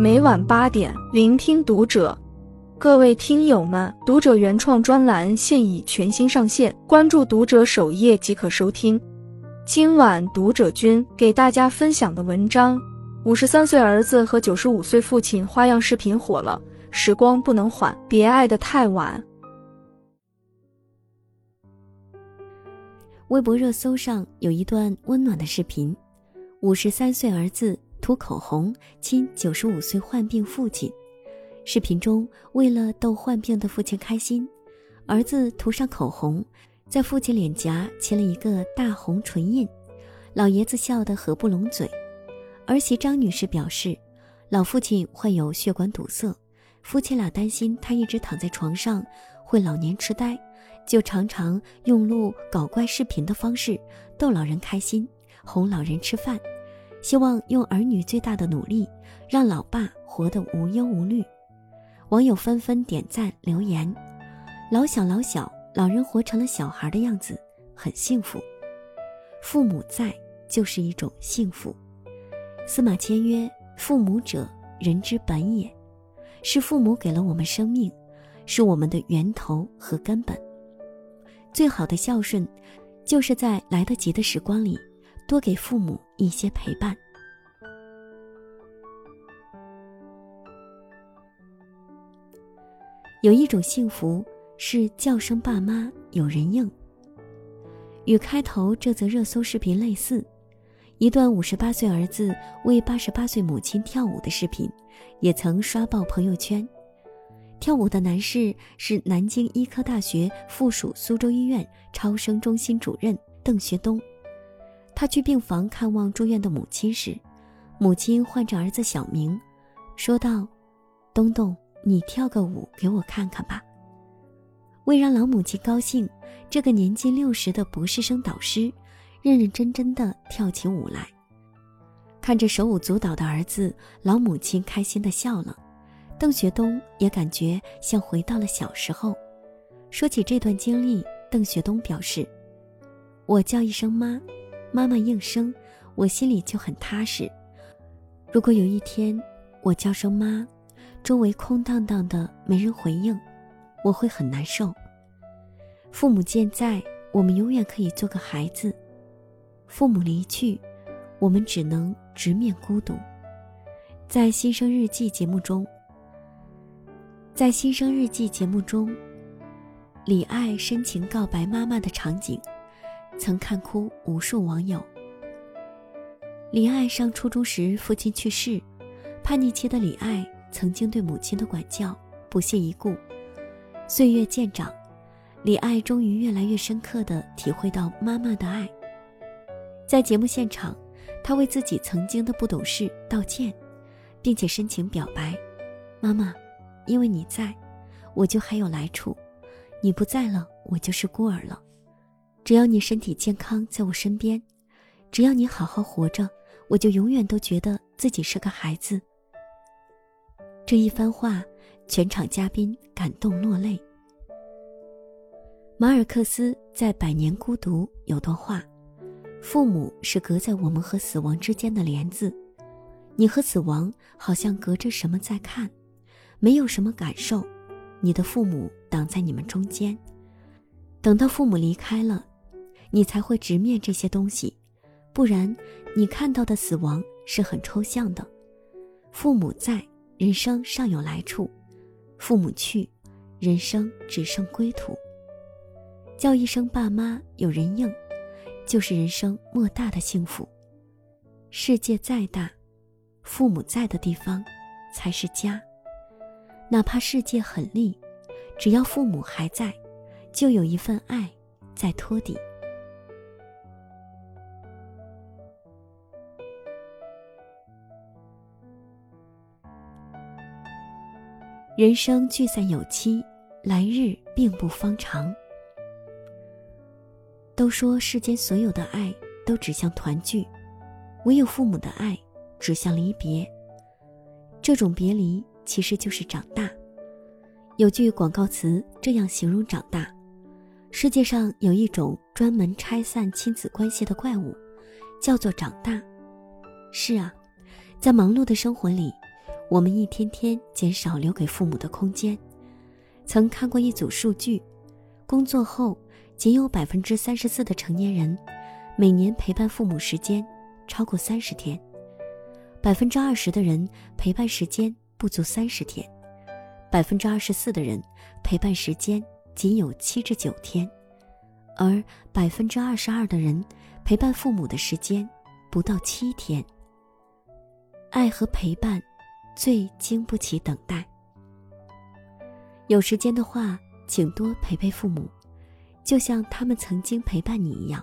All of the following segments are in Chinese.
每晚八点，聆听读者。各位听友们，读者原创专栏现已全新上线，关注读者首页即可收听。今晚读者君给大家分享的文章：五十三岁儿子和九十五岁父亲花样视频火了，时光不能缓，别爱的太晚。微博热搜上有一段温暖的视频：五十三岁儿子涂口红亲九十五岁患病父亲。视频中，为了逗患病的父亲开心，儿子涂上口红，在父亲脸颊亲了一个大红唇印，老爷子笑得合不拢嘴。儿媳张女士表示，老父亲患有血管堵塞，夫妻俩担心他一直躺在床上会老年痴呆。就常常用录搞怪视频的方式逗老人开心，哄老人吃饭，希望用儿女最大的努力让老爸活得无忧无虑。网友纷纷点赞留言：“老小老小，老人活成了小孩的样子，很幸福。父母在就是一种幸福。”司马迁曰：“父母者，人之本也，是父母给了我们生命，是我们的源头和根本。”最好的孝顺，就是在来得及的时光里，多给父母一些陪伴。有一种幸福是叫声爸妈有人应。与开头这则热搜视频类似，一段五十八岁儿子为八十八岁母亲跳舞的视频，也曾刷爆朋友圈。跳舞的男士是南京医科大学附属苏州医院超声中心主任邓学东。他去病房看望住院的母亲时，母亲唤着儿子小名，说道：“东东，你跳个舞给我看看吧。”为让老母亲高兴，这个年近六十的博士生导师，认认真真的跳起舞来。看着手舞足蹈的儿子，老母亲开心的笑了。邓学东也感觉像回到了小时候。说起这段经历，邓学东表示：“我叫一声妈，妈妈应声，我心里就很踏实。如果有一天我叫声妈，周围空荡荡的没人回应，我会很难受。父母健在，我们永远可以做个孩子；父母离去，我们只能直面孤独。”在《新生日记》节目中。在《新生日记》节目中，李艾深情告白妈妈的场景，曾看哭无数网友。李艾上初中时，父亲去世，叛逆期的李艾曾经对母亲的管教不屑一顾。岁月渐长，李艾终于越来越深刻地体会到妈妈的爱。在节目现场，他为自己曾经的不懂事道歉，并且深情表白：“妈妈。”因为你在，我就还有来处；你不在了，我就是孤儿了。只要你身体健康，在我身边；只要你好好活着，我就永远都觉得自己是个孩子。这一番话，全场嘉宾感动落泪。马尔克斯在《百年孤独》有段话：“父母是隔在我们和死亡之间的帘子，你和死亡好像隔着什么在看。”没有什么感受，你的父母挡在你们中间。等到父母离开了，你才会直面这些东西，不然你看到的死亡是很抽象的。父母在，人生尚有来处；父母去，人生只剩归途。叫一声爸妈，有人应，就是人生莫大的幸福。世界再大，父母在的地方，才是家。哪怕世界很厉，只要父母还在，就有一份爱在托底。人生聚散有期，来日并不方长。都说世间所有的爱都指向团聚，唯有父母的爱指向离别。这种别离。其实就是长大。有句广告词这样形容长大：世界上有一种专门拆散亲子关系的怪物，叫做长大。是啊，在忙碌的生活里，我们一天天减少留给父母的空间。曾看过一组数据，工作后仅有百分之三十四的成年人每年陪伴父母时间超过三十天，百分之二十的人陪伴时间不足三十天，百分之二十四的人陪伴时间仅有七至九天，而百分之二十二的人陪伴父母的时间不到七天。爱和陪伴，最经不起等待。有时间的话，请多陪陪父母，就像他们曾经陪伴你一样，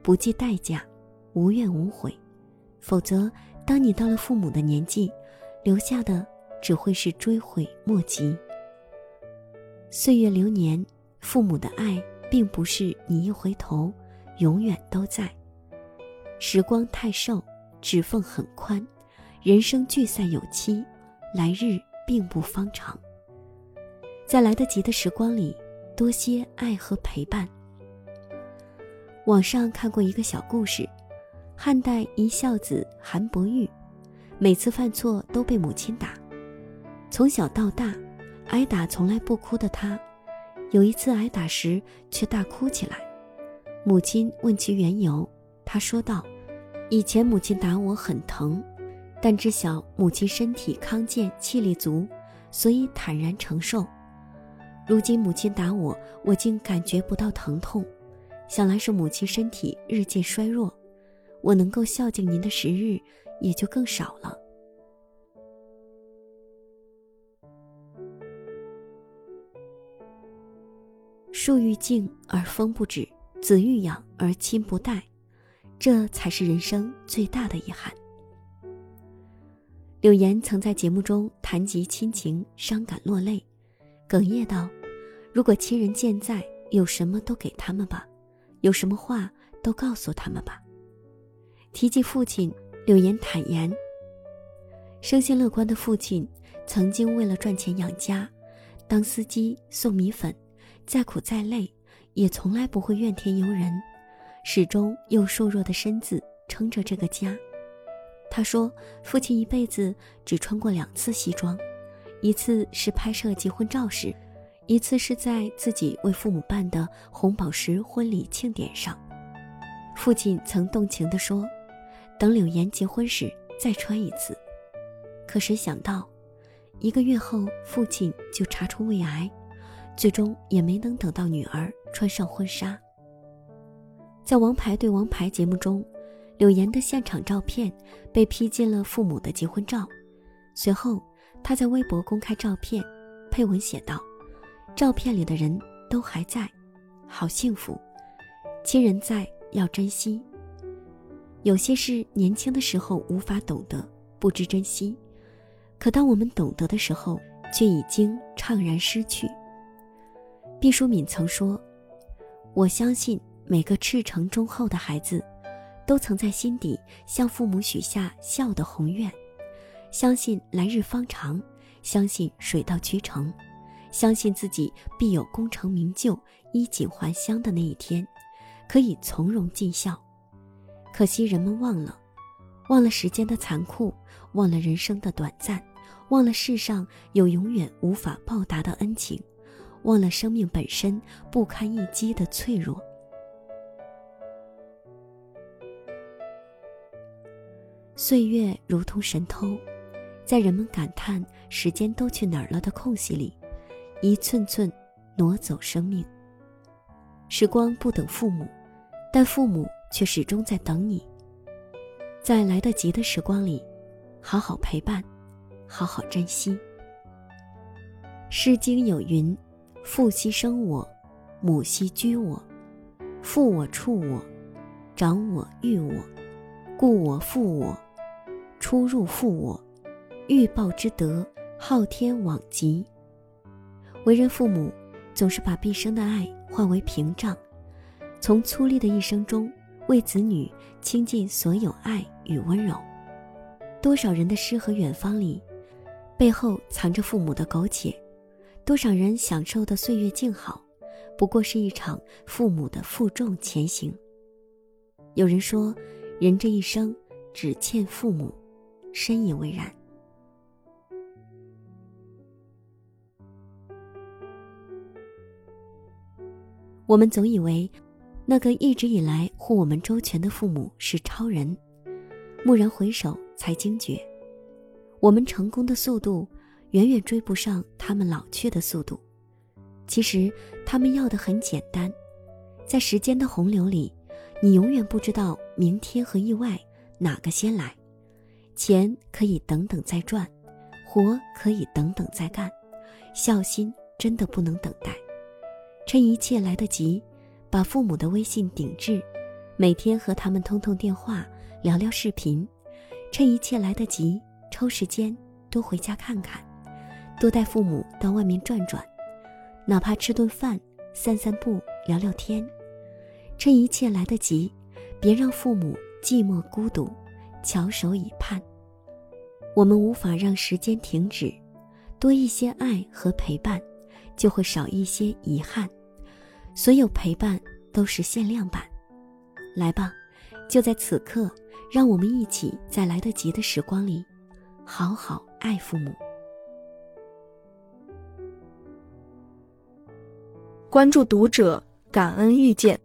不计代价，无怨无悔。否则，当你到了父母的年纪，留下的只会是追悔莫及。岁月流年，父母的爱并不是你一回头，永远都在。时光太瘦，指缝很宽。人生聚散有期，来日并不方长。在来得及的时光里，多些爱和陪伴。网上看过一个小故事：汉代一孝子韩伯玉，每次犯错都被母亲打。从小到大，挨打从来不哭的他，有一次挨打时却大哭起来。母亲问其缘由，他说道：“以前母亲打我很疼。”但知晓母亲身体康健，气力足，所以坦然承受。如今母亲打我，我竟感觉不到疼痛，想来是母亲身体日渐衰弱，我能够孝敬您的时日也就更少了。树欲静而风不止，子欲养而亲不待，这才是人生最大的遗憾。柳岩曾在节目中谈及亲情，伤感落泪，哽咽道：“如果亲人健在，有什么都给他们吧，有什么话都告诉他们吧。”提及父亲，柳岩坦言：“生性乐观的父亲，曾经为了赚钱养家，当司机送米粉，再苦再累，也从来不会怨天尤人，始终用瘦弱的身子撑着这个家。”他说：“父亲一辈子只穿过两次西装，一次是拍摄结婚照时，一次是在自己为父母办的红宝石婚礼庆典上。父亲曾动情地说：‘等柳岩结婚时再穿一次。’可谁想到，一个月后父亲就查出胃癌，最终也没能等到女儿穿上婚纱。在《王牌对王牌》节目中。”柳岩的现场照片被 P 进了父母的结婚照，随后他在微博公开照片，配文写道：“照片里的人都还在，好幸福，亲人在要珍惜。有些事年轻的时候无法懂得，不知珍惜，可当我们懂得的时候，却已经怅然失去。”毕淑敏曾说：“我相信每个赤诚忠厚的孩子。”都曾在心底向父母许下孝的宏愿，相信来日方长，相信水到渠成，相信自己必有功成名就、衣锦还乡的那一天，可以从容尽孝。可惜人们忘了，忘了时间的残酷，忘了人生的短暂，忘了世上有永远无法报答的恩情，忘了生命本身不堪一击的脆弱。岁月如同神偷，在人们感叹时间都去哪儿了的空隙里，一寸寸挪走生命。时光不等父母，但父母却始终在等你。在来得及的时光里，好好陪伴，好好珍惜。《诗经》有云：“父兮生我，母兮居我，父我处我，长我育我，故我负我。”出入负我，欲报之德，昊天罔极。为人父母，总是把毕生的爱化为屏障，从粗粝的一生中为子女倾尽所有爱与温柔。多少人的诗和远方里，背后藏着父母的苟且；多少人享受的岁月静好，不过是一场父母的负重前行。有人说，人这一生只欠父母。深以为然。我们总以为那个一直以来护我们周全的父母是超人蓦然回首才惊觉我们成功的速度远远追不上他们老去的速度。其实他们要的很简单在时间的洪流里你永远不知道明天和意外哪个先来钱可以等等再赚，活可以等等再干，孝心真的不能等待。趁一切来得及，把父母的微信顶置，每天和他们通通电话，聊聊视频。趁一切来得及，抽时间多回家看看，多带父母到外面转转，哪怕吃顿饭、散散步、聊聊天。趁一切来得及，别让父母寂寞孤独，翘首以盼。我们无法让时间停止，多一些爱和陪伴，就会少一些遗憾。所有陪伴都是限量版，来吧，就在此刻，让我们一起在来得及的时光里，好好爱父母。关注读者，感恩遇见。